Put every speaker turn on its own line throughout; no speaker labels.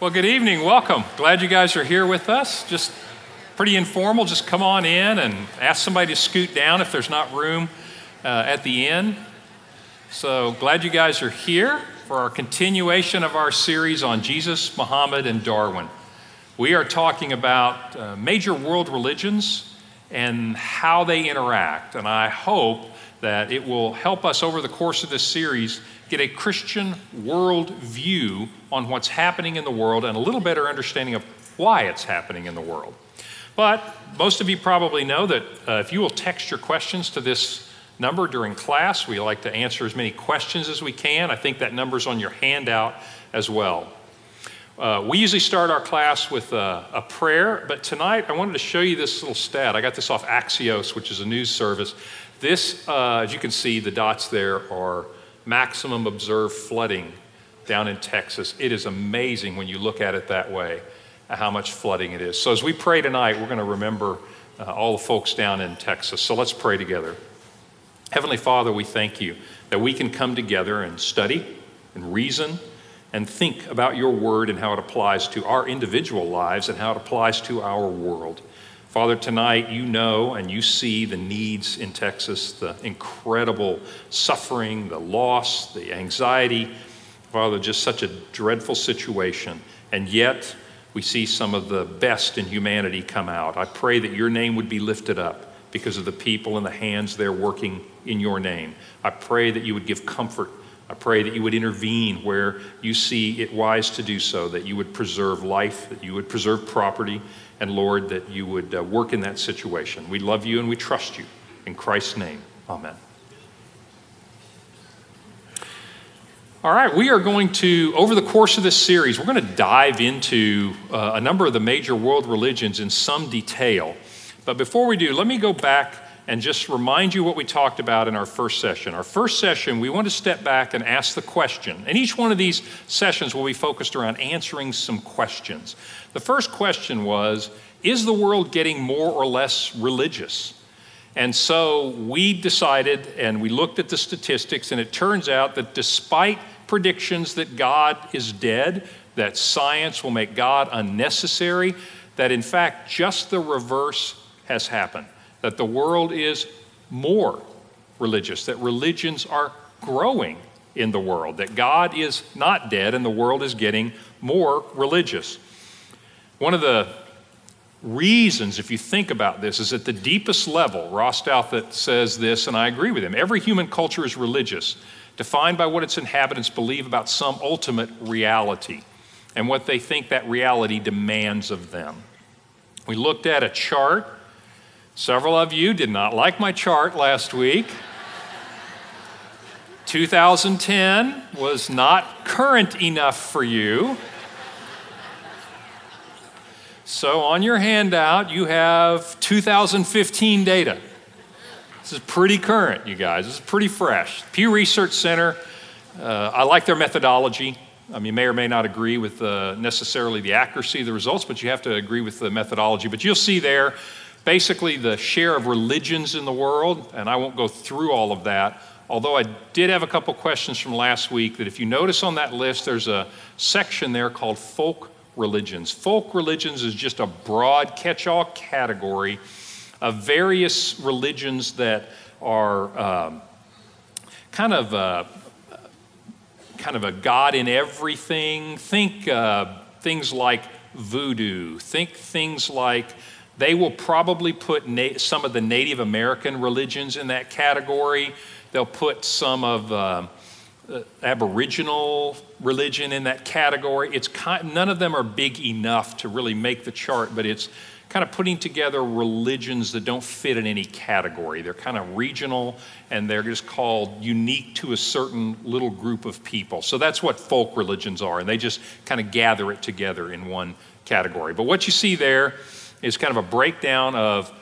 Well, good evening. Welcome. Glad you guys are here with us. Just pretty informal. Just come on in and ask somebody to scoot down if there's not room uh, at the end. So glad you guys are here for our continuation of our series on Jesus, Muhammad, and Darwin. We are talking about uh, major world religions and how they interact. And I hope that it will help us over the course of this series get a Christian world view on what's happening in the world and a little better understanding of why it's happening in the world. But most of you probably know that uh, if you will text your questions to this number during class, we like to answer as many questions as we can. I think that number's on your handout as well. Uh, we usually start our class with a, a, prayer, but tonight I wanted to show you this little stat. I got this off Axios, which is a news service. This, uh, as you can see, the dots there are maximum observed flooding down in Texas. It is amazing when you look at it that way, how much flooding it is. So as we pray tonight, we're going to remember uh, all the folks down in Texas. So let's pray together. Heavenly Father, we thank you that we can come together and study and reason and think about your word and how it applies to our individual lives and how it applies to our world. Father, tonight you know and you see the needs in Texas, the incredible suffering, the loss, the anxiety. Father, just such a dreadful situation. And yet, we see some of the best in humanity come out. I pray that your name would be lifted up because of the people and the hands there working in your name. I pray that you would give comfort. I pray that you would intervene where you see it wise to do so, that you would preserve life, that you would preserve property, and Lord, that you would uh, work in that situation. We love you and we trust you. In Christ's name, amen. All right, we are going to, over the course of this series, we're going to dive into uh, a number of the major world religions in some detail. But before we do, let me go back and just remind you what we talked about in our first session. Our first session, we want to step back and ask the question. And each one of these sessions will be focused around answering some questions. The first question was Is the world getting more or less religious? And so we decided and we looked at the statistics, and it turns out that despite predictions that God is dead, that science will make God unnecessary, that in fact just the reverse has happened. That the world is more religious, that religions are growing in the world, that God is not dead and the world is getting more religious. One of the reasons, if you think about this, is at the deepest level, Ross says this, and I agree with him. Every human culture is religious, defined by what its inhabitants believe about some ultimate reality and what they think that reality demands of them. We looked at a chart. Several of you did not like my chart last week. 2010 was not current enough for you. So on your handout, you have 2015 data. This is pretty current, you guys. This is pretty fresh. Pew Research Center, uh, I like their methodology. Mean, you may or may not agree with uh, necessarily the accuracy of the results, but you have to agree with the methodology. But you'll see there basically the share of religions in the world, and I won't go through all of that. Although I did have a couple questions from last week that if you notice on that list, there's a section there called folk religions. Folk religions is just a broad catch all category of various religions that are um, kind of a, kind of a God in everything. Think uh, things like voodoo. Think things like they will probably put na- some of the Native American religions in that category. They'll put some of uh, uh, Aboriginal religion in that category. It's kind, none of them are big enough to really make the chart, but it's kind of putting together religions that don't fit in any category. They're kind of regional and they're just called unique to a certain little group of people. So that's what folk religions are, and they just kind of gather it together in one category. But what you see there is kind of a breakdown of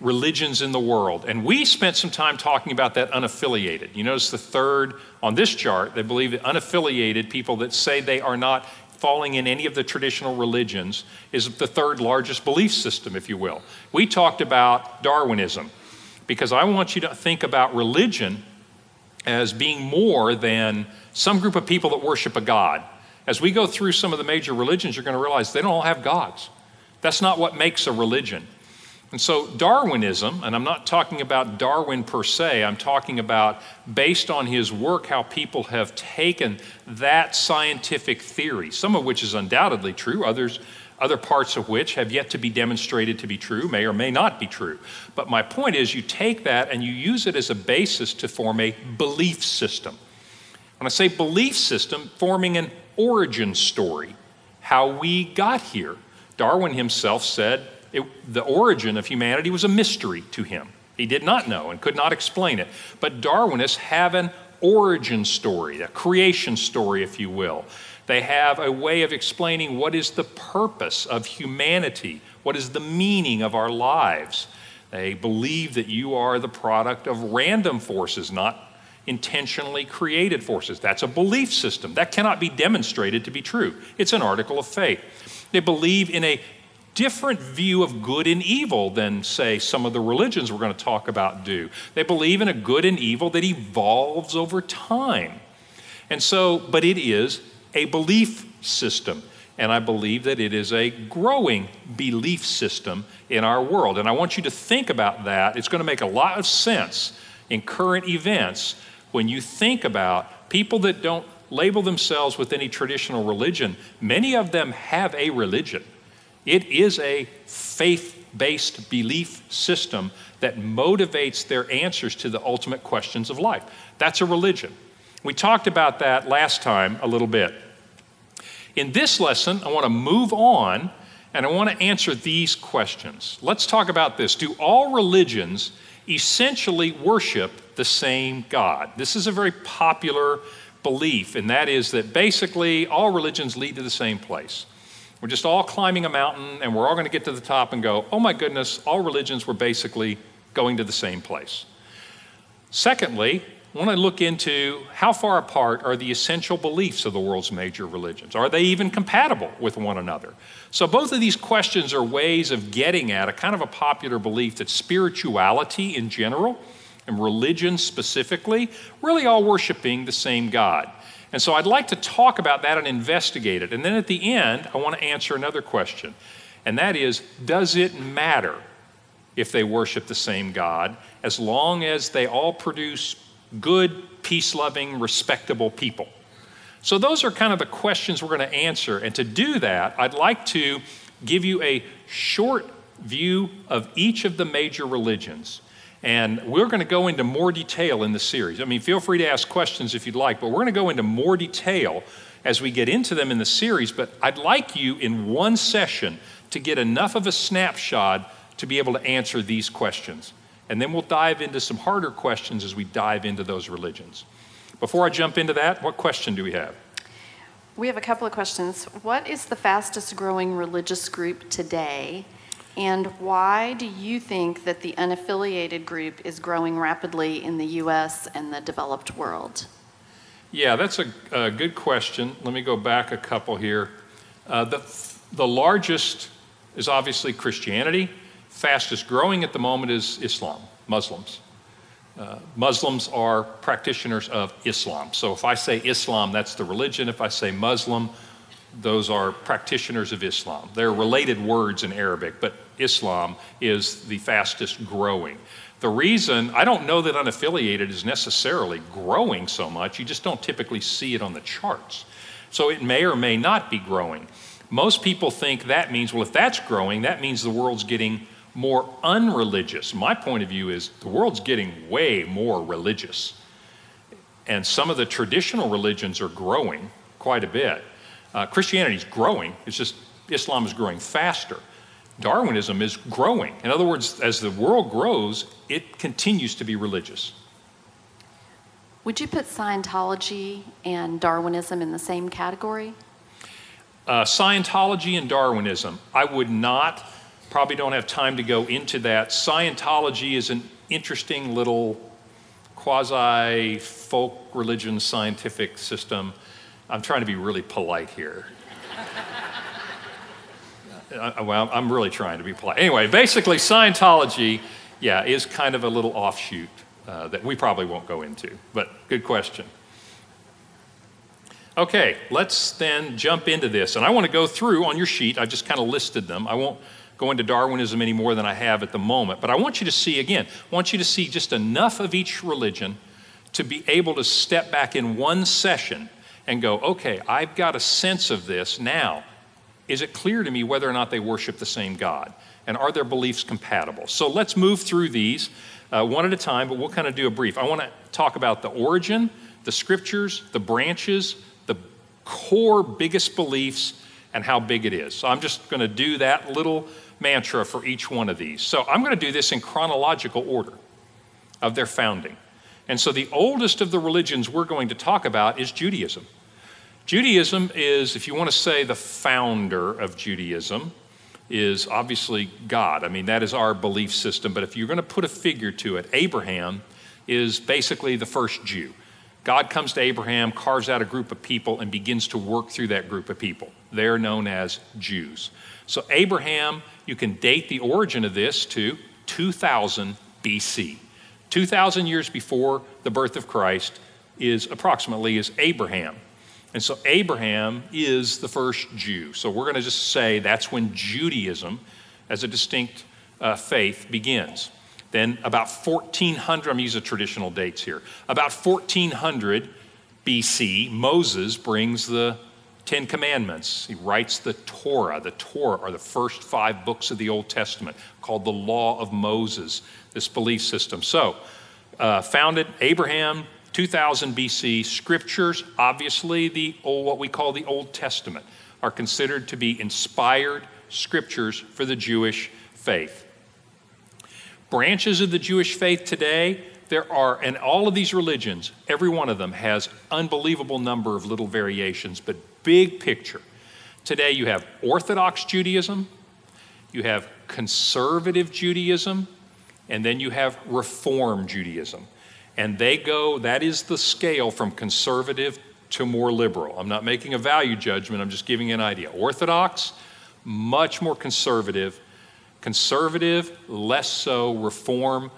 religions in the world. And we spent some time talking about that unaffiliated. You notice the third on this chart, they believe that unaffiliated people that say they are not falling in any of the traditional religions is the third largest belief system, if you will. We talked about Darwinism because I want you to think about religion as being more than some group of people that worship a God. As we go through some of the major religions, you're going to realize they don't all have gods. That's not what makes a religion. And so, Darwinism, and I'm not talking about Darwin per se, I'm talking about based on his work, how people have taken that scientific theory, some of which is undoubtedly true, others, other parts of which have yet to be demonstrated to be true, may or may not be true. But my point is, you take that and you use it as a basis to form a belief system. When I say belief system, forming an origin story, how we got here. Darwin himself said it, the origin of humanity was a mystery to him. He did not know and could not explain it. But Darwinists have an origin story, a creation story, if you will. They have a way of explaining what is the purpose of humanity, what is the meaning of our lives. They believe that you are the product of random forces, not intentionally created forces. That's a belief system. That cannot be demonstrated to be true. It's an article of faith. They believe in a different view of good and evil than, say, some of the religions we're going to talk about do. They believe in a good and evil that evolves over time. And so, but it is a belief system. And I believe that it is a growing belief system in our world. And I want you to think about that. It's going to make a lot of sense in current events when you think about people that don't label themselves with any traditional religion. Many of them have a religion. It is a faith based belief system that motivates their answers to the ultimate questions of life. That's a religion. We talked about that last time a little bit. In this lesson, I want to move on and I want to answer these questions. Let's talk about this. Do all religions essentially worship the same God? This is a very popular belief, and that is that basically all religions lead to the same place. We're just all climbing a mountain and we're all going to get to the top and go, oh my goodness, all religions were basically going to the same place. Secondly, when I want to look into how far apart are the essential beliefs of the world's major religions? Are they even compatible with one another? So, both of these questions are ways of getting at a kind of a popular belief that spirituality in general and religion specifically really all worshiping the same God. And so I'd like to talk about that and investigate it. And then at the end, I want to answer another question. And that is Does it matter if they worship the same God as long as they all produce good, peace loving, respectable people? So those are kind of the questions we're going to answer. And to do that, I'd like to give you a short view of each of the major religions. And we're going to go into more detail in the series. I mean, feel free to ask questions if you'd like, but we're going to go into more detail as we get into them in the series. But I'd like you in one session to get enough of a snapshot to be able to answer these questions. And then we'll dive into some harder questions as we dive into those religions. Before I jump into that, what question do we have?
We have a couple of questions. What is the fastest growing religious group today? And why do you think that the unaffiliated group is growing rapidly in the US and the developed world?
Yeah, that's a, a good question. Let me go back a couple here. Uh, the, the largest is obviously Christianity. Fastest growing at the moment is Islam, Muslims. Uh, Muslims are practitioners of Islam. So if I say Islam, that's the religion. If I say Muslim, those are practitioners of Islam. They're related words in Arabic, but Islam is the fastest growing. The reason, I don't know that unaffiliated is necessarily growing so much, you just don't typically see it on the charts. So it may or may not be growing. Most people think that means, well, if that's growing, that means the world's getting more unreligious. My point of view is the world's getting way more religious. And some of the traditional religions are growing quite a bit. Uh, Christianity is growing, it's just Islam is growing faster. Darwinism is growing. In other words, as the world grows, it continues to be religious.
Would you put Scientology and Darwinism in the same category?
Uh, Scientology and Darwinism, I would not, probably don't have time to go into that. Scientology is an interesting little quasi folk religion scientific system. I'm trying to be really polite here. Well, I'm really trying to be polite. Anyway, basically, Scientology, yeah, is kind of a little offshoot uh, that we probably won't go into, but good question. Okay, let's then jump into this. And I want to go through on your sheet, I've just kind of listed them. I won't go into Darwinism any more than I have at the moment, but I want you to see, again, I want you to see just enough of each religion to be able to step back in one session and go, okay, I've got a sense of this now. Is it clear to me whether or not they worship the same God? And are their beliefs compatible? So let's move through these uh, one at a time, but we'll kind of do a brief. I want to talk about the origin, the scriptures, the branches, the core biggest beliefs, and how big it is. So I'm just going to do that little mantra for each one of these. So I'm going to do this in chronological order of their founding. And so the oldest of the religions we're going to talk about is Judaism. Judaism is, if you want to say the founder of Judaism, is obviously God. I mean, that is our belief system. But if you're going to put a figure to it, Abraham is basically the first Jew. God comes to Abraham, carves out a group of people, and begins to work through that group of people. They're known as Jews. So, Abraham, you can date the origin of this to 2000 BC. 2,000 years before the birth of Christ is approximately is Abraham. And so Abraham is the first Jew. So we're going to just say that's when Judaism, as a distinct uh, faith, begins. Then about 1400, I'm using traditional dates here. About 1400 BC, Moses brings the Ten Commandments. He writes the Torah. The Torah are the first five books of the Old Testament, called the Law of Moses, this belief system. So, uh, founded Abraham, 2000 BC. Scriptures, obviously, the old, what we call the Old Testament, are considered to be inspired scriptures for the Jewish faith. Branches of the Jewish faith today, there are, and all of these religions, every one of them has unbelievable number of little variations, but big picture. Today you have Orthodox Judaism, you have conservative Judaism, and then you have Reform Judaism. And they go, that is the scale from conservative to more liberal. I'm not making a value judgment, I'm just giving you an idea. Orthodox, much more conservative. Conservative, less so. Reform,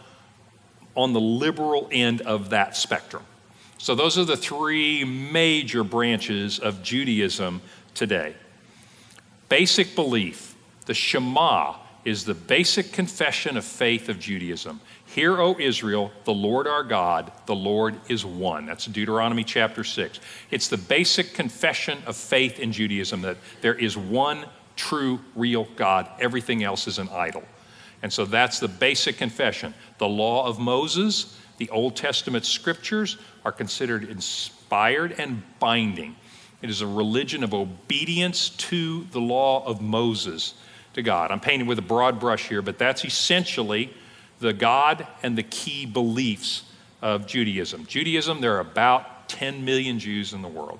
on the liberal end of that spectrum. So, those are the three major branches of Judaism today. Basic belief, the Shema, is the basic confession of faith of Judaism. Hear, O Israel, the Lord our God, the Lord is one. That's Deuteronomy chapter 6. It's the basic confession of faith in Judaism that there is one true, real God. Everything else is an idol. And so that's the basic confession. The law of Moses, the Old Testament scriptures, are considered inspired and binding. It is a religion of obedience to the law of Moses to God. I'm painting with a broad brush here, but that's essentially the God and the key beliefs of Judaism. Judaism, there are about 10 million Jews in the world.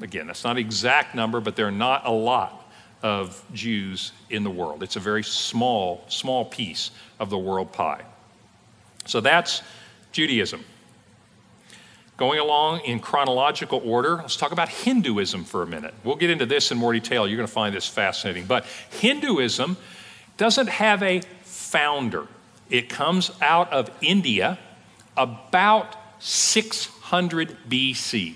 Again, that's not an exact number, but there are not a lot of Jews in the world. It's a very small, small piece of the world pie. So that's Judaism. Going along in chronological order, let's talk about Hinduism for a minute. We'll get into this in more detail. You're going to find this fascinating. But Hinduism doesn't have a founder, it comes out of India about 600 BC.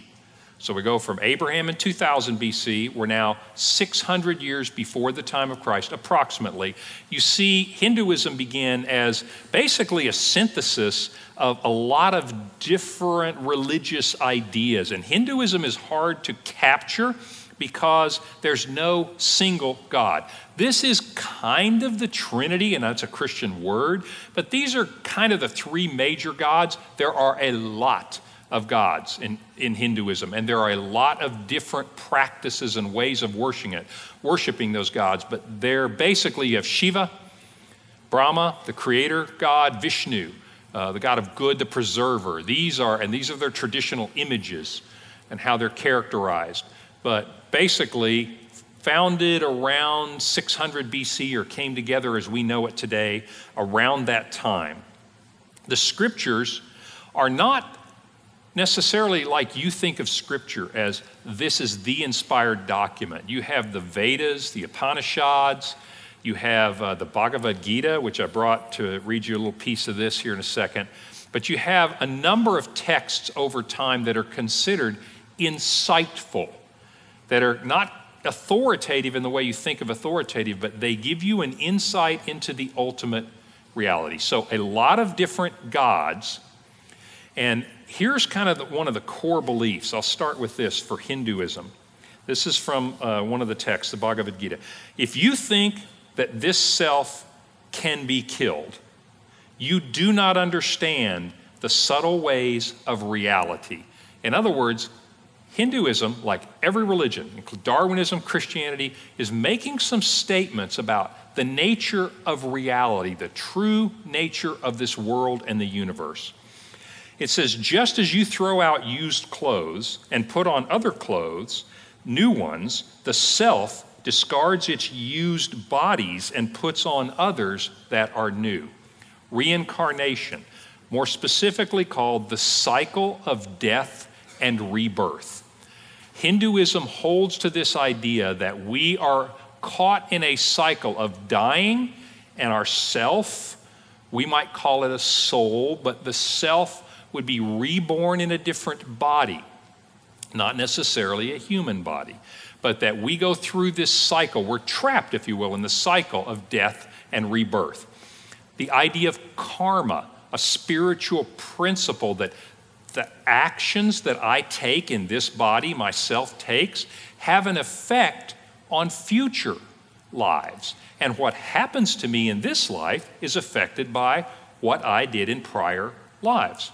So we go from Abraham in 2000 BC, we're now 600 years before the time of Christ, approximately. You see, Hinduism began as basically a synthesis of a lot of different religious ideas. And Hinduism is hard to capture because there's no single God. This is kind of the Trinity, and that's a Christian word, but these are kind of the three major gods. There are a lot of gods in, in Hinduism, and there are a lot of different practices and ways of worshiping it, worshiping those gods. But they're basically you have Shiva, Brahma, the creator god, Vishnu, uh, the God of good, the preserver. These are, and these are their traditional images and how they're characterized. But basically, founded around 600 BC or came together as we know it today around that time. The scriptures are not necessarily like you think of scripture as this is the inspired document. You have the Vedas, the Upanishads, you have uh, the Bhagavad Gita, which I brought to read you a little piece of this here in a second. But you have a number of texts over time that are considered insightful, that are not authoritative in the way you think of authoritative, but they give you an insight into the ultimate reality. So, a lot of different gods. And here's kind of the, one of the core beliefs. I'll start with this for Hinduism. This is from uh, one of the texts, the Bhagavad Gita. If you think that this self can be killed, you do not understand the subtle ways of reality. In other words, Hinduism, like every religion, Darwinism, Christianity, is making some statements about the nature of reality, the true nature of this world and the universe. It says, just as you throw out used clothes and put on other clothes, new ones, the self discards its used bodies and puts on others that are new. Reincarnation, more specifically called the cycle of death and rebirth. Hinduism holds to this idea that we are caught in a cycle of dying and our self, we might call it a soul, but the self would be reborn in a different body, not necessarily a human body, but that we go through this cycle. We're trapped, if you will, in the cycle of death and rebirth. The idea of karma, a spiritual principle that the actions that I take in this body, myself takes, have an effect on future lives. And what happens to me in this life is affected by what I did in prior lives.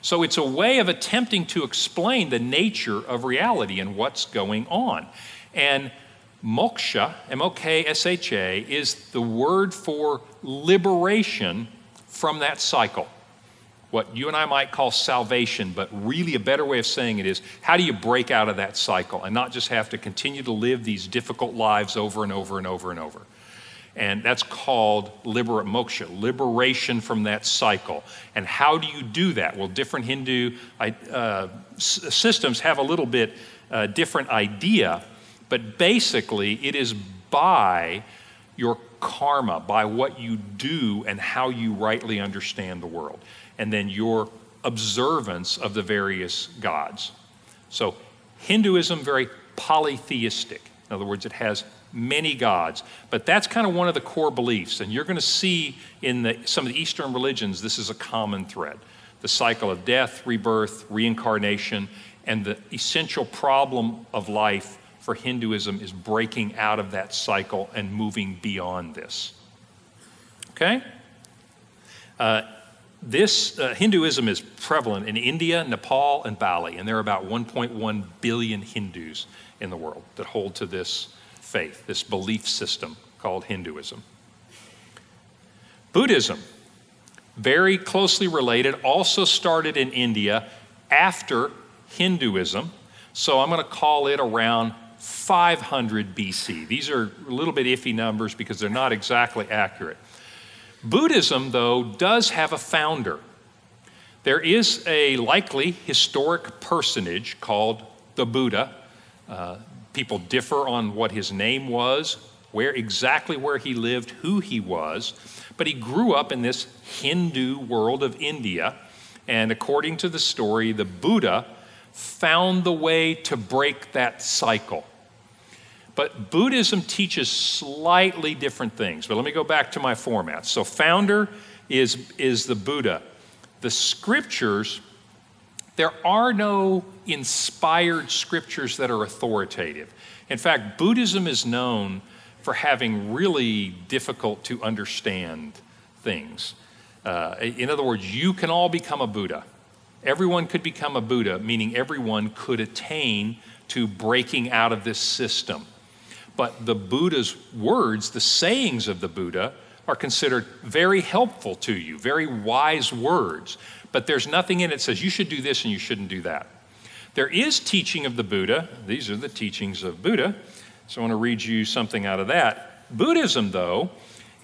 So it's a way of attempting to explain the nature of reality and what's going on. And moksha, M O K S H A, is the word for liberation from that cycle what you and I might call salvation, but really a better way of saying it is how do you break out of that cycle and not just have to continue to live these difficult lives over and over and over and over? And that's called libera, moksha, liberation from that cycle. And how do you do that? Well, different Hindu uh, systems have a little bit uh, different idea, but basically it is by your karma, by what you do and how you rightly understand the world and then your observance of the various gods. So, Hinduism, very polytheistic. In other words, it has many gods. But that's kind of one of the core beliefs. And you're going to see in the, some of the Eastern religions, this is a common thread the cycle of death, rebirth, reincarnation, and the essential problem of life for Hinduism is breaking out of that cycle and moving beyond this. Okay? Uh, this uh, Hinduism is prevalent in India, Nepal, and Bali, and there are about 1.1 billion Hindus in the world that hold to this faith, this belief system called Hinduism. Buddhism, very closely related, also started in India after Hinduism, so I'm going to call it around 500 BC. These are a little bit iffy numbers because they're not exactly accurate. Buddhism, though, does have a founder. There is a likely historic personage called the Buddha. Uh, people differ on what his name was, where exactly where he lived, who he was, but he grew up in this Hindu world of India. And according to the story, the Buddha found the way to break that cycle. But Buddhism teaches slightly different things. But let me go back to my format. So, founder is, is the Buddha. The scriptures, there are no inspired scriptures that are authoritative. In fact, Buddhism is known for having really difficult to understand things. Uh, in other words, you can all become a Buddha. Everyone could become a Buddha, meaning everyone could attain to breaking out of this system. But the Buddha's words, the sayings of the Buddha, are considered very helpful to you, very wise words. But there's nothing in it that says you should do this and you shouldn't do that. There is teaching of the Buddha. These are the teachings of Buddha. So I want to read you something out of that. Buddhism, though,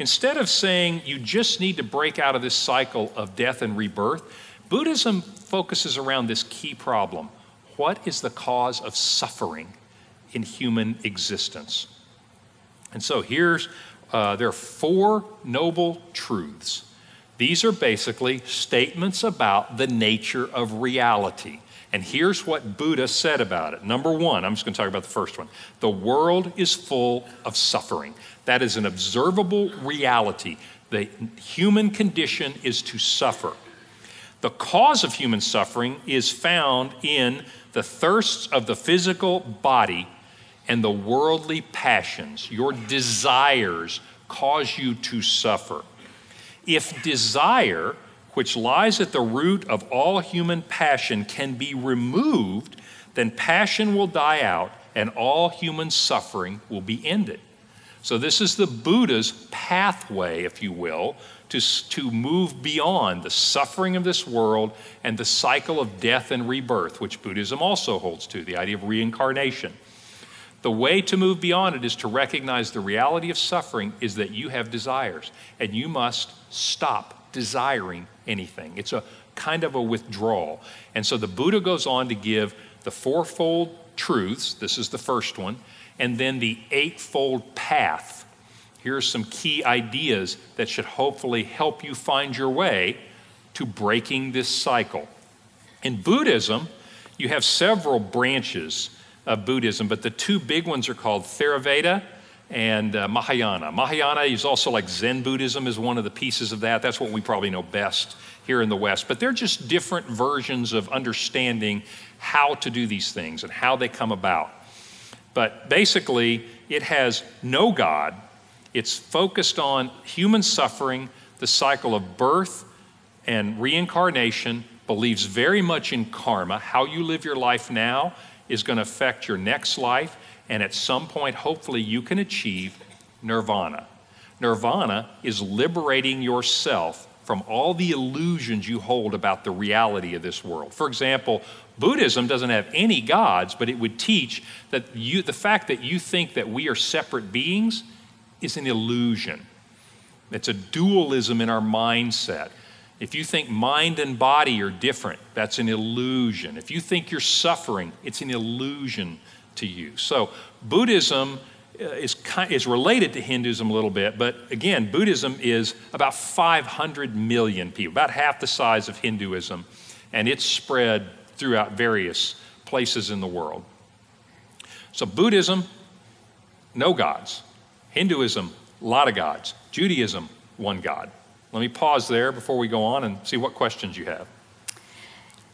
instead of saying you just need to break out of this cycle of death and rebirth, Buddhism focuses around this key problem what is the cause of suffering in human existence. And so here's uh, there are four noble truths. These are basically statements about the nature of reality. And here's what Buddha said about it. Number one, I'm just going to talk about the first one. The world is full of suffering. That is an observable reality. The human condition is to suffer. The cause of human suffering is found in the thirsts of the physical body and the worldly passions. Your desires cause you to suffer. If desire, which lies at the root of all human passion, can be removed, then passion will die out and all human suffering will be ended. So, this is the Buddha's pathway, if you will, to, to move beyond the suffering of this world and the cycle of death and rebirth, which Buddhism also holds to, the idea of reincarnation. The way to move beyond it is to recognize the reality of suffering is that you have desires, and you must stop desiring anything. It's a kind of a withdrawal. And so the Buddha goes on to give the fourfold truths, this is the first one, and then the eightfold path. Here are some key ideas that should hopefully help you find your way to breaking this cycle. In Buddhism, you have several branches of Buddhism, but the two big ones are called Theravada and uh, Mahayana. Mahayana is also like Zen Buddhism is one of the pieces of that. That's what we probably know best here in the West. But they're just different versions of understanding how to do these things and how they come about. But basically, it has no God. It's focused on human suffering, the cycle of birth and reincarnation, believes very much in karma, how you live your life now is going to affect your next life, and at some point, hopefully, you can achieve nirvana. Nirvana is liberating yourself from all the illusions you hold about the reality of this world. For example, Buddhism doesn't have any gods, but it would teach that you, the fact that you think that we are separate beings is an illusion. It's a dualism in our mindset. If you think mind and body are different, that's an illusion. If you think you're suffering, it's an illusion to you. So, Buddhism uh, is, is related to Hinduism a little bit, but again, Buddhism is about 500 million people, about half the size of Hinduism, and it's spread throughout various places in the world. So, Buddhism, no gods. Hinduism, a lot of gods. Judaism, one God. Let me pause there before we go on and see what questions you have.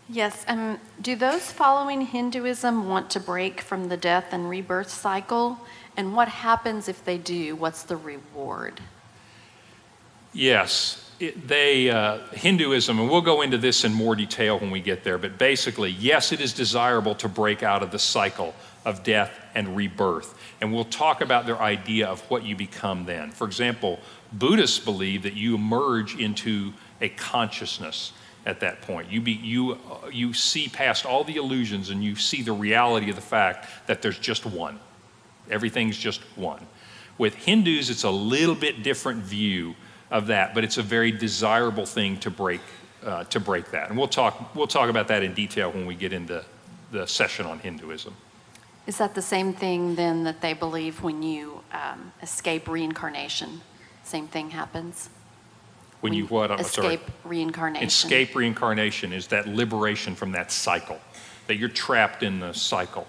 Yes, um, do those following Hinduism want to break from the death and rebirth cycle? And what happens if they do? What's the reward?
Yes, it, they uh, Hinduism, and we'll go into this in more detail when we get there. But basically, yes, it is desirable to break out of the cycle of death and rebirth, and we'll talk about their idea of what you become then. For example, Buddhists believe that you emerge into a consciousness at that point. You, be, you, uh, you see past all the illusions and you see the reality of the fact that there's just one. Everything's just one. With Hindus, it's a little bit different view of that, but it's a very desirable thing to break, uh, to break that. And we'll talk, we'll talk about that in detail when we get into the session on Hinduism.
Is that the same thing then that they believe when you um, escape reincarnation? Same thing happens.
When you what? I'm
escape
sorry.
reincarnation.
Escape reincarnation is that liberation from that cycle, that you're trapped in the cycle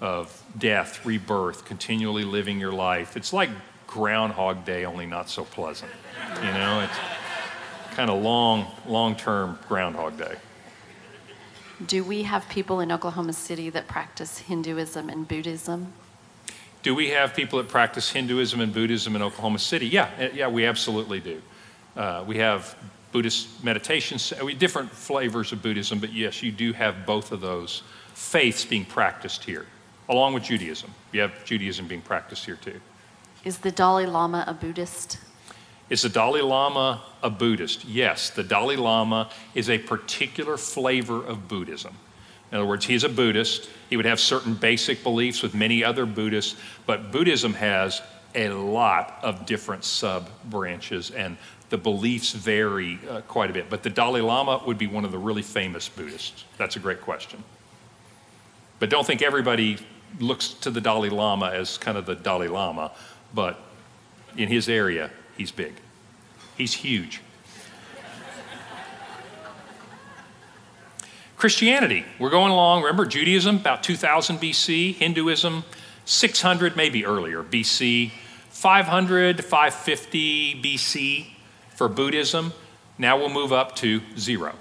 of death, rebirth, continually living your life. It's like Groundhog Day, only not so pleasant. You know, it's kind of long, long-term Groundhog Day.
Do we have people in Oklahoma City that practice Hinduism and Buddhism?
Do we have people that practice Hinduism and Buddhism in Oklahoma City? Yeah, eh, yeah, we absolutely do. Uh, we have Buddhist meditations, uh, different flavors of Buddhism, but yes, you do have both of those faiths being practiced here, along with Judaism. You have Judaism being practiced here too.
Is the Dalai Lama a Buddhist?
Is the Dalai Lama a Buddhist? Yes, the Dalai Lama is a particular flavor of Buddhism. In other words, he's a Buddhist. He would have certain basic beliefs with many other Buddhists, but Buddhism has a lot of different sub branches, and the beliefs vary uh, quite a bit. But the Dalai Lama would be one of the really famous Buddhists. That's a great question. But don't think everybody looks to the Dalai Lama as kind of the Dalai Lama, but in his area, he's big. He's huge. Christianity, we're going along. Remember, Judaism, about 2000 BC, Hinduism, 600, maybe earlier BC, 500 to 550 BC for Buddhism. Now we'll move up to zero,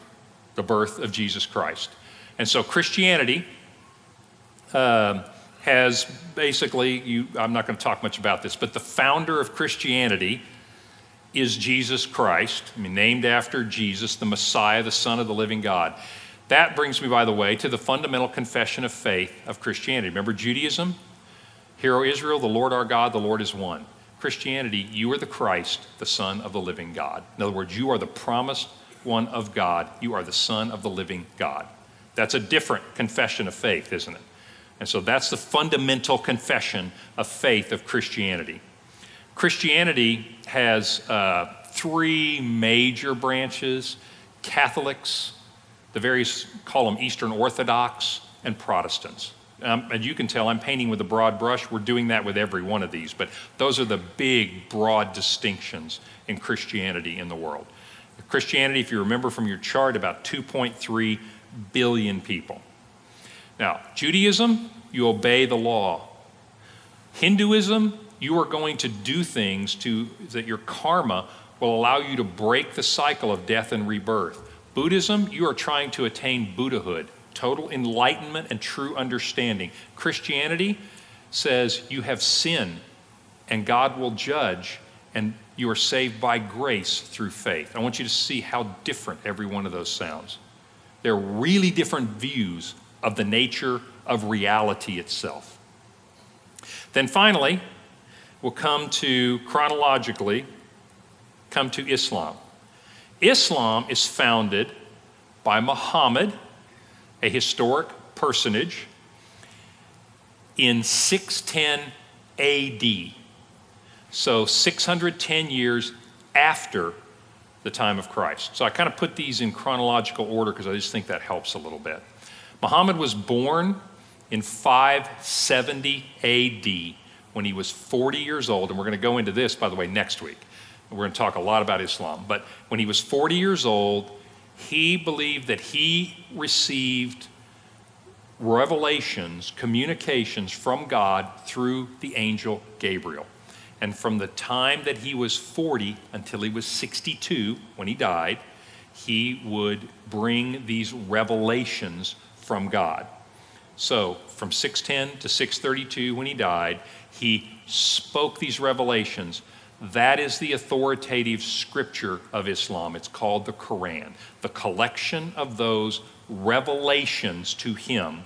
the birth of Jesus Christ. And so Christianity uh, has basically, you, I'm not going to talk much about this, but the founder of Christianity is Jesus Christ, I mean, named after Jesus, the Messiah, the Son of the living God. That brings me, by the way, to the fundamental confession of faith of Christianity. Remember Judaism? Hear, O Israel, the Lord our God, the Lord is one. Christianity, you are the Christ, the Son of the living God. In other words, you are the promised one of God. You are the Son of the living God. That's a different confession of faith, isn't it? And so that's the fundamental confession of faith of Christianity. Christianity has uh, three major branches Catholics, the various call them Eastern Orthodox, and Protestants. Um, and you can tell I'm painting with a broad brush. We're doing that with every one of these, but those are the big, broad distinctions in Christianity in the world. Christianity, if you remember from your chart, about 2.3 billion people. Now, Judaism, you obey the law. Hinduism, you are going to do things to, that your karma will allow you to break the cycle of death and rebirth. Buddhism, you are trying to attain Buddhahood, total enlightenment and true understanding. Christianity says you have sinned and God will judge, and you are saved by grace through faith. I want you to see how different every one of those sounds. They're really different views of the nature of reality itself. Then finally, we'll come to chronologically come to Islam. Islam is founded by Muhammad, a historic personage, in 610 AD. So 610 years after the time of Christ. So I kind of put these in chronological order because I just think that helps a little bit. Muhammad was born in 570 AD when he was 40 years old, and we're going to go into this, by the way, next week. We're going to talk a lot about Islam. But when he was 40 years old, he believed that he received revelations, communications from God through the angel Gabriel. And from the time that he was 40 until he was 62, when he died, he would bring these revelations from God. So, from 610 to 632, when he died, he spoke these revelations that is the authoritative scripture of Islam. It's called the Quran, the collection of those revelations to him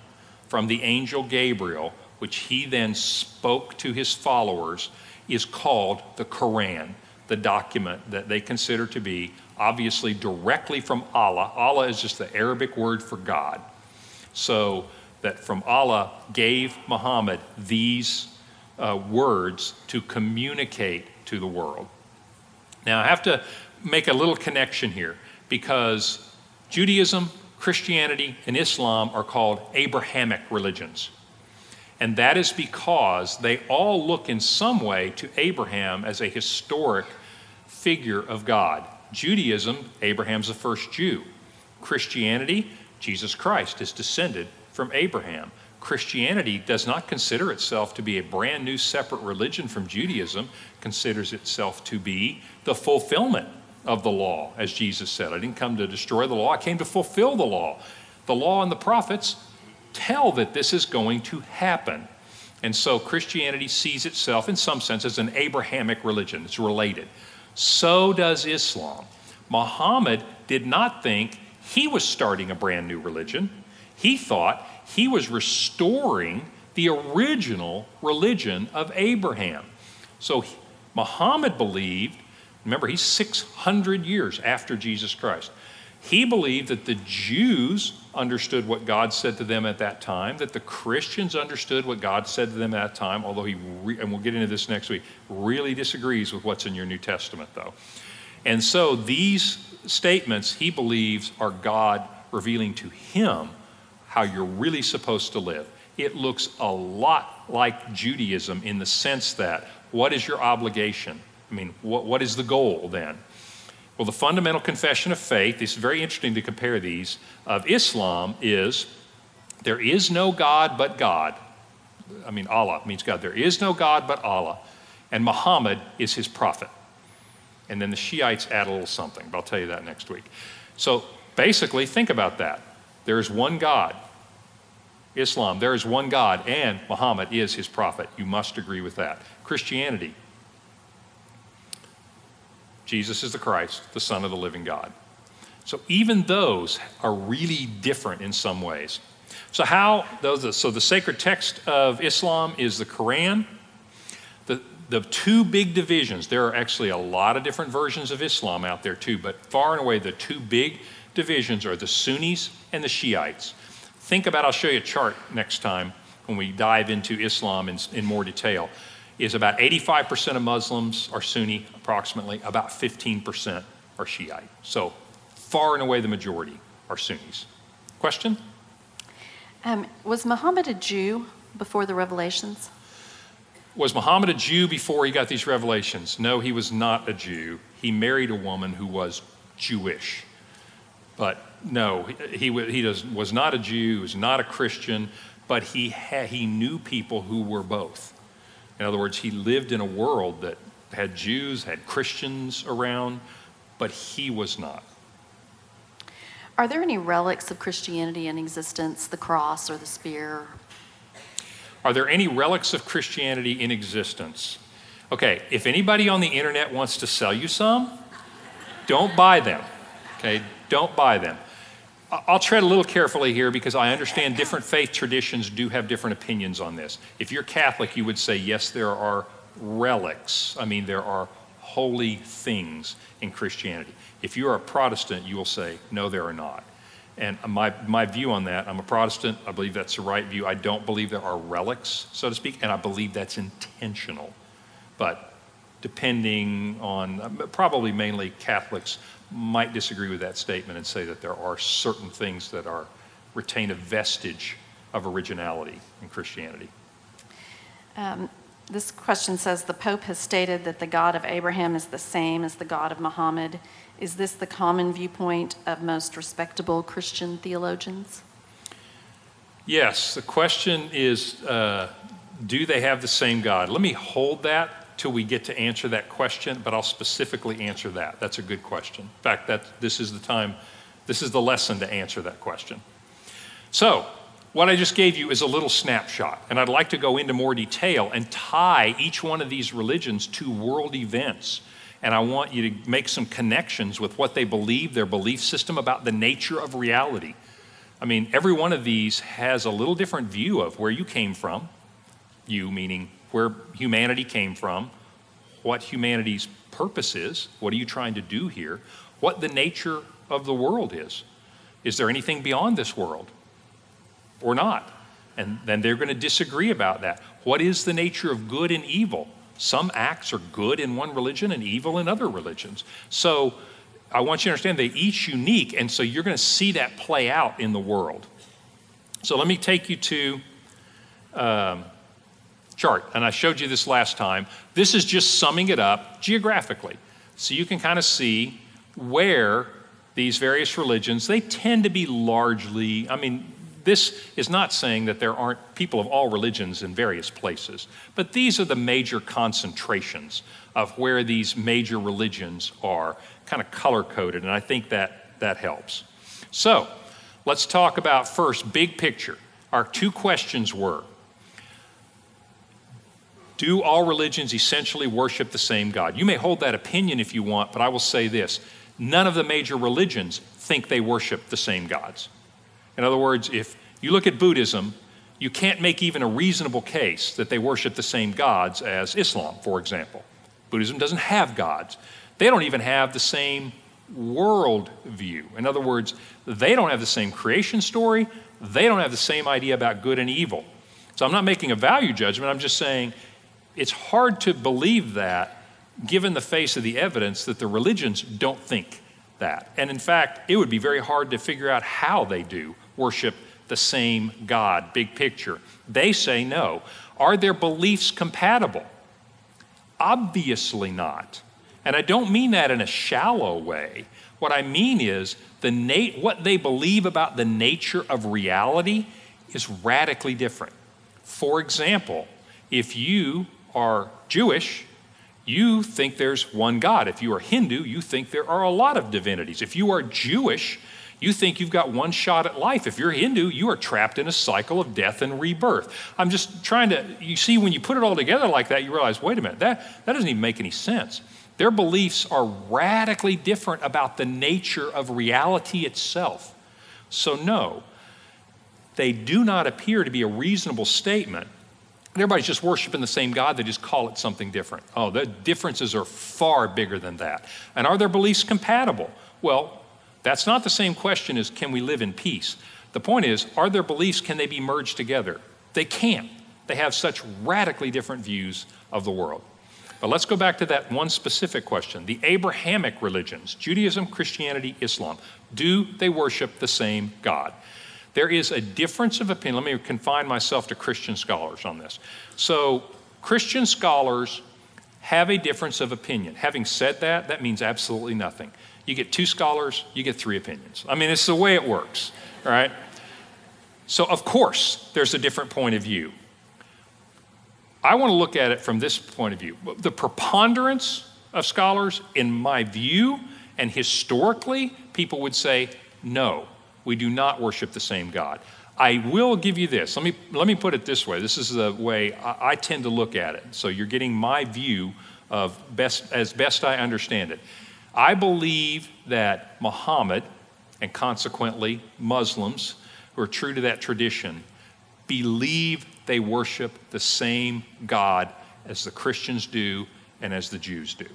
from the angel Gabriel, which he then spoke to his followers, is called the Quran, the document that they consider to be obviously directly from Allah. Allah is just the Arabic word for God. So that from Allah gave Muhammad these uh, words to communicate to the world. Now, I have to make a little connection here because Judaism, Christianity, and Islam are called Abrahamic religions. And that is because they all look in some way to Abraham as a historic figure of God. Judaism, Abraham's the first Jew. Christianity, Jesus Christ is descended from Abraham. Christianity does not consider itself to be a brand new separate religion from Judaism, considers itself to be the fulfillment of the law, as Jesus said. I didn't come to destroy the law, I came to fulfill the law. The law and the prophets tell that this is going to happen. And so Christianity sees itself, in some sense, as an Abrahamic religion. It's related. So does Islam. Muhammad did not think he was starting a brand new religion. He thought he was restoring the original religion of Abraham. So Muhammad believed, remember, he's 600 years after Jesus Christ. He believed that the Jews understood what God said to them at that time, that the Christians understood what God said to them at that time, although he, re- and we'll get into this next week, really disagrees with what's in your New Testament, though. And so these statements he believes are God revealing to him how you're really supposed to live. It looks a lot like Judaism in the sense that what is your obligation? I mean, what, what is the goal then? Well, the fundamental confession of faith, is very interesting to compare these, of Islam is there is no God but God. I mean, Allah means God. There is no God but Allah. And Muhammad is his prophet. And then the Shiites add a little something, but I'll tell you that next week. So basically, think about that. There is one God. Islam, there is one God, and Muhammad is his prophet. You must agree with that. Christianity, Jesus is the Christ, the Son of the living God. So even those are really different in some ways. So how those so the sacred text of Islam is the Quran. The two big divisions, there are actually a lot of different versions of Islam out there too, but far and away the two big divisions are the Sunnis and the Shiites. Think about I'll show you a chart next time when we dive into Islam in, in more detail is about 85% of Muslims are Sunni, approximately, about 15% are Shiite. So far and away the majority are Sunnis. Question?
Um, was Muhammad a Jew before the revelations?
Was Muhammad a Jew before he got these revelations? No, he was not a Jew. He married a woman who was Jewish. But no, he, he, does, was not a Jew, he was not a Christian, but he, ha, he knew people who were both. In other words, he lived in a world that had Jews, had Christians around, but he was not.
Are there any relics of Christianity in existence, the cross or the spear?
Are there any relics of Christianity in existence? Okay, if anybody on the internet wants to sell you some, don't buy them. Okay, don't buy them. I'll tread a little carefully here because I understand different faith traditions do have different opinions on this. If you're Catholic, you would say, yes, there are relics. I mean, there are holy things in Christianity. If you're a Protestant, you will say, no, there are not. And my, my view on that, I'm a Protestant. I believe that's the right view. I don't believe there are relics, so to speak, and I believe that's intentional. But depending on, probably mainly Catholics might disagree with that statement and say that there are certain things that are retain a vestige of originality in Christianity.
Um, this question says the Pope has stated that the God of Abraham is the same as the God of Muhammad. Is this the common viewpoint of most respectable Christian theologians?
Yes, the question is uh, do they have the same God? Let me hold that till we get to answer that question, but I'll specifically answer that. That's a good question. In fact, that this is the time, this is the lesson to answer that question. So, what I just gave you is a little snapshot, and I'd like to go into more detail and tie each one of these religions to world events. And I want you to make some connections with what they believe, their belief system about the nature of reality. I mean, every one of these has a little different view of where you came from, you meaning where humanity came from, what humanity's purpose is, what are you trying to do here, what the nature of the world is. Is there anything beyond this world or not? And then they're going to disagree about that. What is the nature of good and evil? Some acts are good in one religion and evil in other religions. So I want you to understand they're each unique, and so you're going to see that play out in the world. So let me take you to um, chart, and I showed you this last time. This is just summing it up geographically. So you can kind of see where these various religions, they tend to be largely, I mean, this is not saying that there aren't people of all religions in various places, but these are the major concentrations of where these major religions are, kind of color coded, and I think that that helps. So let's talk about first, big picture. Our two questions were do all religions essentially worship the same God? You may hold that opinion if you want, but I will say this none of the major religions think they worship the same gods. In other words, if you look at Buddhism, you can't make even a reasonable case that they worship the same gods as Islam, for example. Buddhism doesn't have gods. They don't even have the same world view. In other words, they don't have the same creation story. They don't have the same idea about good and evil. So I'm not making a value judgment. I'm just saying it's hard to believe that given the face of the evidence that the religions don't think that. And in fact, it would be very hard to figure out how they do worship the same God, big picture. They say no. Are their beliefs compatible? Obviously not. And I don't mean that in a shallow way. What I mean is the na- what they believe about the nature of reality is radically different. For example, if you are Jewish, you think there's one God. If you are Hindu, you think there are a lot of divinities. If you are Jewish, you think you've got one shot at life. If you're Hindu, you are trapped in a cycle of death and rebirth. I'm just trying to, you see, when you put it all together like that, you realize, wait a minute, that, that doesn't even make any sense. Their beliefs are radically different about the nature of reality itself. So, no, they do not appear to be a reasonable statement. Everybody's just worshiping the same God, they just call it something different. Oh, the differences are far bigger than that. And are their beliefs compatible? Well, that's not the same question as can we live in peace. The point is, are their beliefs, can they be merged together? They can't. They have such radically different views of the world. But let's go back to that one specific question the Abrahamic religions, Judaism, Christianity, Islam, do they worship the same God? There is a difference of opinion. Let me confine myself to Christian scholars on this. So, Christian scholars have a difference of opinion. Having said that, that means absolutely nothing. You get two scholars, you get three opinions. I mean, it's the way it works, right? So, of course, there's a different point of view. I want to look at it from this point of view. The preponderance of scholars, in my view, and historically, people would say, no, we do not worship the same God. I will give you this. Let me, let me put it this way. This is the way I, I tend to look at it. So you're getting my view of best, as best I understand it. I believe that Muhammad, and consequently Muslims who are true to that tradition, believe they worship the same God as the Christians do and as the Jews do.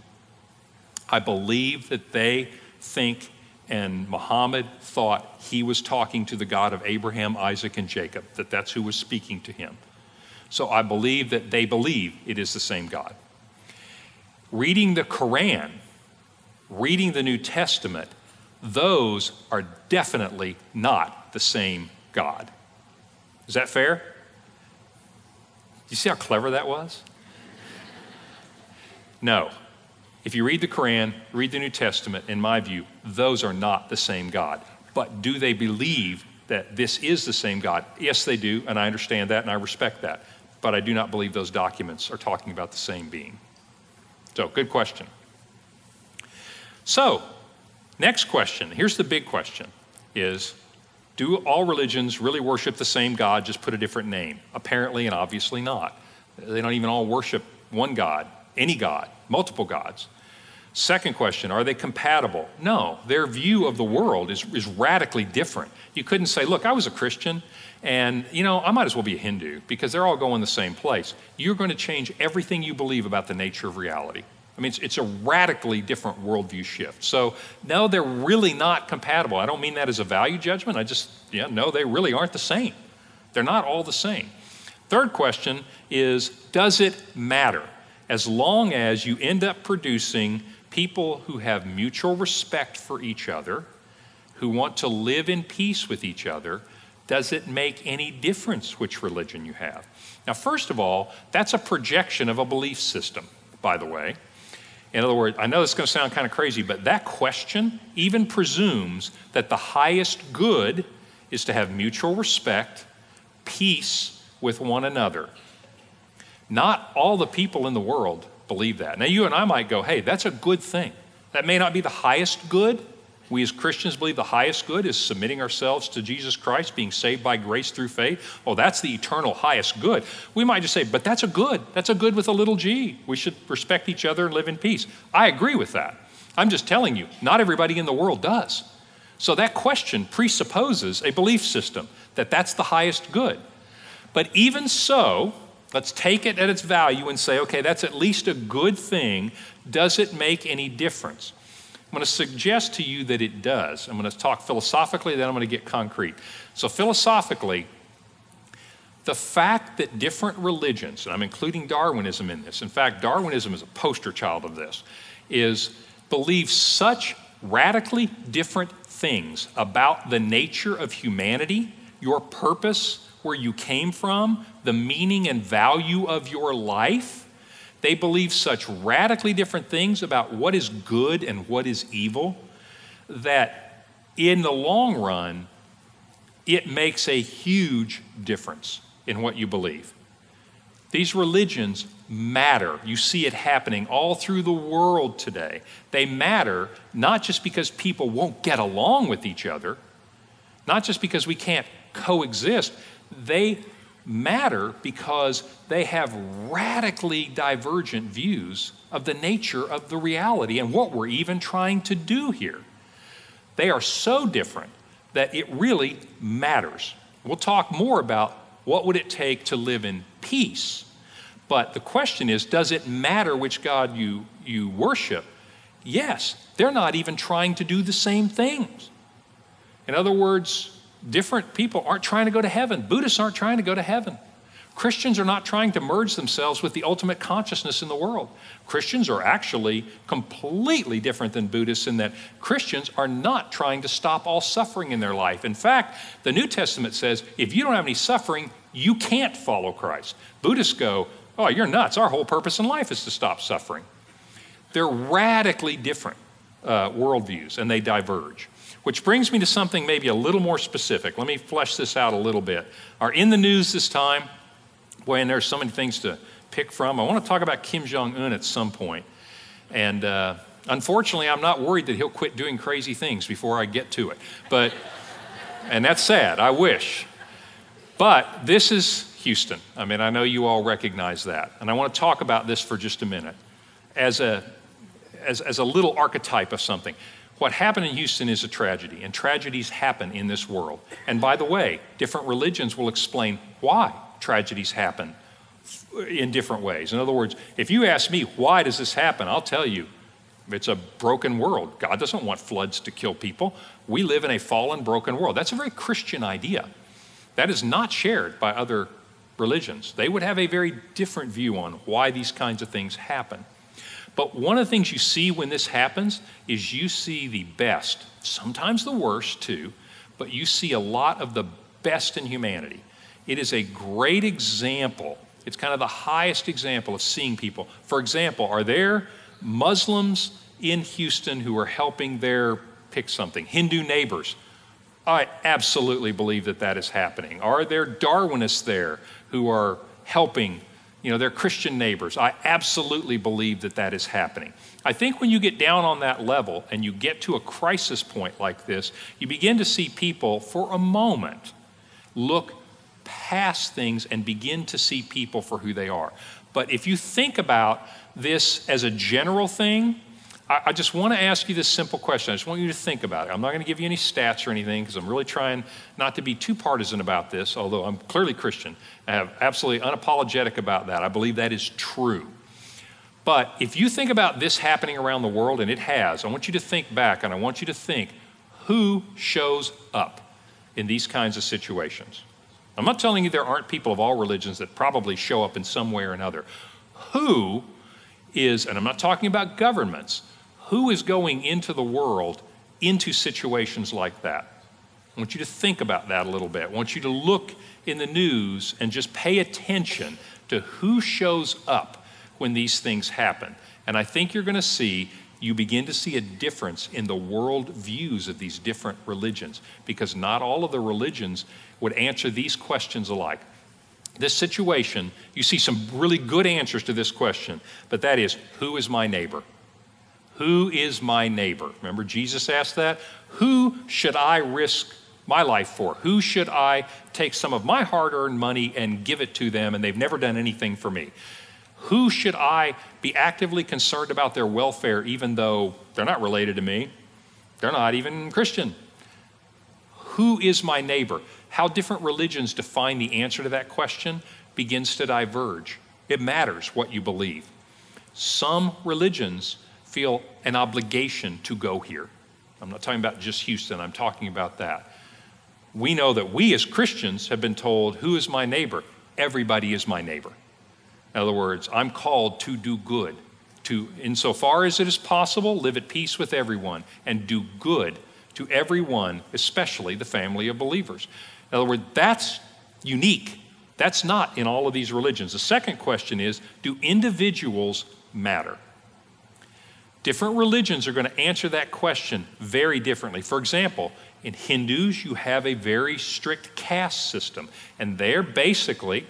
I believe that they think and Muhammad thought he was talking to the God of Abraham, Isaac, and Jacob, that that's who was speaking to him. So I believe that they believe it is the same God. Reading the Quran reading the New Testament, those are definitely not the same God. Is that fair? Do you see how clever that was? No. If you read the Quran, read the New Testament, in my view, those are not the same God. But do they believe that this is the same God? Yes, they do, and I understand that and I respect that. But I do not believe those documents are talking about the same being. So, good question. So, next question. Here's the big question is do all religions really worship the same God, just put a different name? Apparently and obviously not. They don't even all worship one God, any God, multiple gods. Second question, are they compatible? No, their view of the world is, is radically different. You couldn't say, look, I was a Christian and, you know, I might as well be a Hindu because they're all going the same place. You're going to change everything you believe about the nature of reality. I mean, it's, it's, a radically different worldview shift. So, no, they're really not compatible. I don't mean that as a value judgment. I just, yeah, no, they really aren't the same. They're not all the same. Third question is Does it matter? As long as you end up producing people who have mutual respect for each other, who want to live in peace with each other, does it make any difference which religion you have? Now, first of all, that's a projection of a belief system, by the way. In other words, I know this is going to sound kind of crazy, but that question even presumes that the highest good is to have mutual respect, peace with one another. Not all the people in the world believe that. Now, you and I might go, hey, that's a good thing. That may not be the highest good, we as Christians believe the highest good is submitting ourselves to Jesus Christ, being saved by grace through faith. Oh, that's the eternal highest good. We might just say, but that's a good. That's a good with a little g. We should respect each other and live in peace. I agree with that. I'm just telling you, not everybody in the world does. So that question presupposes a belief system that that's the highest good. But even so, let's take it at its value and say, okay, that's at least a good thing. Does it make any difference? I'm going to suggest to you that it does. I'm going to talk philosophically, then I'm going to get concrete. So, philosophically, the fact that different religions, and I'm including Darwinism in this, in fact, Darwinism is a poster child of this, is believe such radically different things about the nature of humanity, your purpose, where you came from, the meaning and value of your life, They believe such radically different things about what is good and what is evil that in the long run, it makes a huge difference in what you believe. These religions matter. You see it happening all through the world today. They matter not just because people won't get along with each other, not just because we can't coexist. They matter because they have radically divergent views of the nature of the reality and what we're even trying to do here. They are so different that it really matters. We'll talk more about what would it take to live in peace. But the question is, does it matter which God you, you worship? Yes, they're not even trying to do the same things. In other words, different people aren't trying to go to heaven. Buddhists aren't trying to go to heaven. Christians are not trying to merge themselves with the ultimate consciousness in the world. Christians are actually completely different than Buddhists in that Christians are not trying to stop all suffering in their life. In fact, the New Testament says if you don't have any suffering, you can't follow Christ. Buddhists go, Oh, you're nuts. Our whole purpose in life is to stop suffering. They're radically different uh, worldviews and they diverge. Which brings me to something maybe a little more specific. Let me flesh this out a little bit. Are in the news this time, boy, and there's so many things to pick from. I want to talk about Kim Jong un at some point. And uh, unfortunately, I'm not worried that he'll quit doing crazy things before I get to it. But, and that's sad, I wish. But this is Houston. I mean, I know you all recognize that. And I want to talk about this for just a minute as a, as, as a little archetype of something. What happened in Houston is a tragedy, and tragedies happen in this world. And by the way, different religions will explain why tragedies happen in different ways. In other words, if you ask me, why does this happen? I'll tell you, it's a broken world. God doesn't want floods to kill people. We live in a fallen, broken world. That's a very Christian idea. That is not shared by other religions. They would have a very different view on why these kinds of things happen. But one of the things you see when this happens is you see the best, sometimes the worst too, but you see a lot of the best in humanity. It is a great example. It's kind of the highest example of seeing people. For example, are there Muslims in Houston who are helping their, pick something, Hindu neighbors? I absolutely believe that that is happening. Are there Darwinists there who are helping you know, their Christian neighbors. I absolutely believe that that is happening. I think when you get down on that level and you get to a crisis point like this, you begin to see people for a moment look past things and begin to see people for who they are. But if you think about this as a general thing, I, I just want to ask you this simple question. I just want you to think about it. I'm not going to give you any stats or anything because I'm really trying not to be too partisan about this, although I'm clearly Christian. I have absolutely unapologetic about that. I believe that is true. But if you think about this happening around the world, and it has, I want you to think back and I want you to think who shows up in these kinds of situations. I'm not telling you there aren't people of all religions that probably show up in some way or another. Who is, and I'm not talking about governments, who is going into the world into situations like that? I want you to think about that a little bit. I want you to look in the news and just pay attention to who shows up when these things happen. And I think you're going to see, you begin to see a difference in the world views of these different religions because not all of the religions would answer these questions alike. This situation, you see some really good answers to this question, but that is who is my neighbor? Who is my neighbor? Remember, Jesus asked that? Who should I risk my life for? Who should I take some of my hard earned money and give it to them and they've never done anything for me? Who should I be actively concerned about their welfare even though they're not related to me? They're not even Christian. Who is my neighbor? How different religions define the answer to that question begins to diverge. It matters what you believe. Some religions feel an obligation to go here. I'm not talking about just Houston, I'm talking about that. We know that we as Christians have been told, Who is my neighbor? Everybody is my neighbor. In other words, I'm called to do good, to, insofar as it is possible, live at peace with everyone and do good to everyone, especially the family of believers. In other words, that's unique. That's not in all of these religions. The second question is do individuals matter? Different religions are going to answer that question very differently. For example, in Hindus, you have a very strict caste system, and they're basically,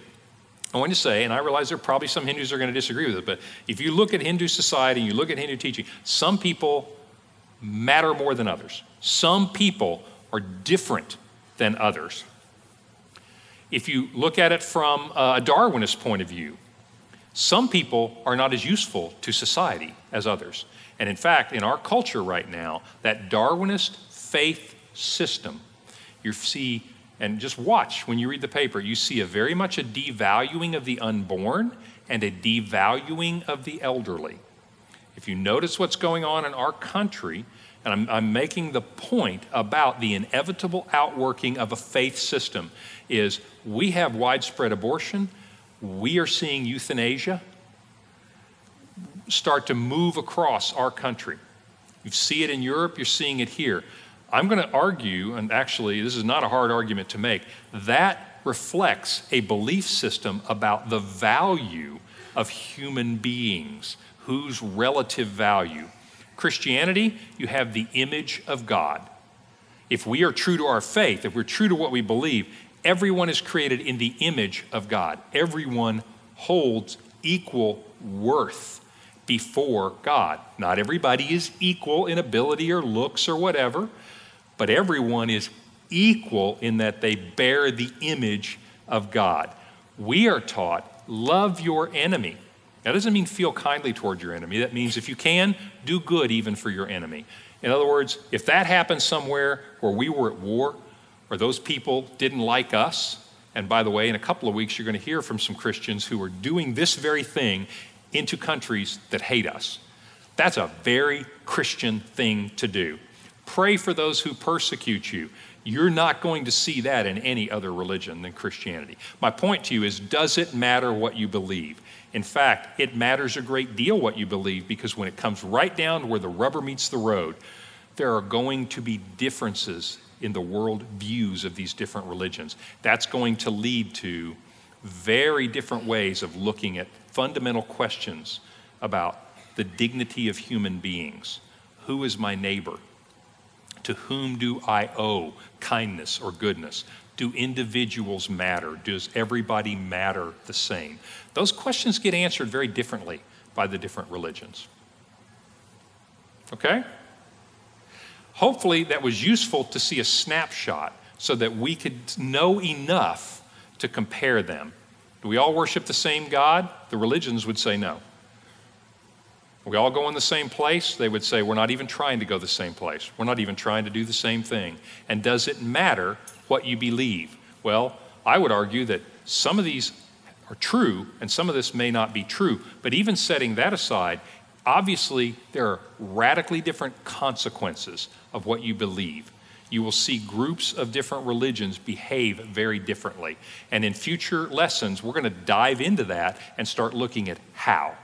I want to say, and I realize there are probably some Hindus are going to disagree with it, but if you look at Hindu society and you look at Hindu teaching, some people matter more than others. Some people are different than others. If you look at it from uh, a Darwinist point of view, some people are not as useful to society as others. And in fact, in our culture right now, that Darwinist faith system, you see, and just watch when you read the paper, you see a very much a devaluing of the unborn and a devaluing of the elderly. If you notice what's going on in our country, and I'm, I'm, making the point about the inevitable outworking of a faith system, is we have widespread abortion, we are seeing euthanasia start to move across our country. You see it in Europe, you're seeing it here. I'm going to argue, and actually, this is not a hard argument to make, that reflects a belief system about the value of human beings, whose relative value. Christianity, you have the image of God. If we are true to our faith, if we're true to what we believe, everyone is created in the image of God. Everyone holds equal worth before God. Not everybody is equal in ability or looks or whatever, but everyone is equal in that they bear the image of God. We are taught, love your enemy. That doesn't mean feel kindly toward your enemy. That means if you can, do good even for your enemy. In other words, if that happens somewhere where we were at war, or those people didn't like us, and by the way, in a couple of weeks, you're going to hear from some Christians who are doing this very thing into countries that hate us. That's a very Christian thing to do. Pray for those who persecute you. You're not going to see that in any other religion than Christianity. My point to you is does it matter what you believe? In fact, it matters a great deal what you believe because when it comes right down to where the rubber meets the road, there are going to be differences in the world views of these different religions. That's going to lead to very different ways of looking at fundamental questions about the dignity of human beings. Who is my neighbor? To whom do I owe kindness or goodness? Do individuals matter? Does everybody matter the same? Those questions get answered very differently by the different religions. Okay? Hopefully, that was useful to see a snapshot so that we could know enough to compare them. Do we all worship the same God? The religions would say no. We all go in the same place. They would say, We're not even trying to go the same place. We're not even trying to do the same thing. And does it matter what you believe? Well, I would argue that some of these are true and some of this may not be true. But even setting that aside, obviously there are radically different consequences of what you believe. You will see groups of different religions behave very differently. And in future lessons, we're going to dive into that and start looking at how.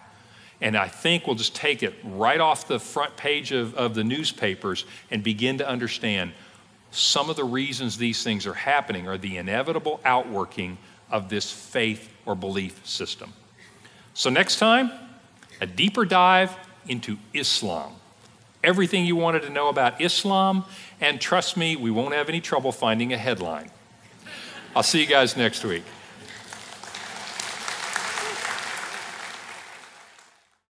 And I think we'll just take it right off the front page of, of the newspapers and begin to understand some of the reasons these things are happening are the inevitable outworking of this faith or belief system. So, next time, a deeper dive into Islam. Everything you wanted to know about Islam, and trust me, we won't have any trouble finding a headline. I'll see you guys next week.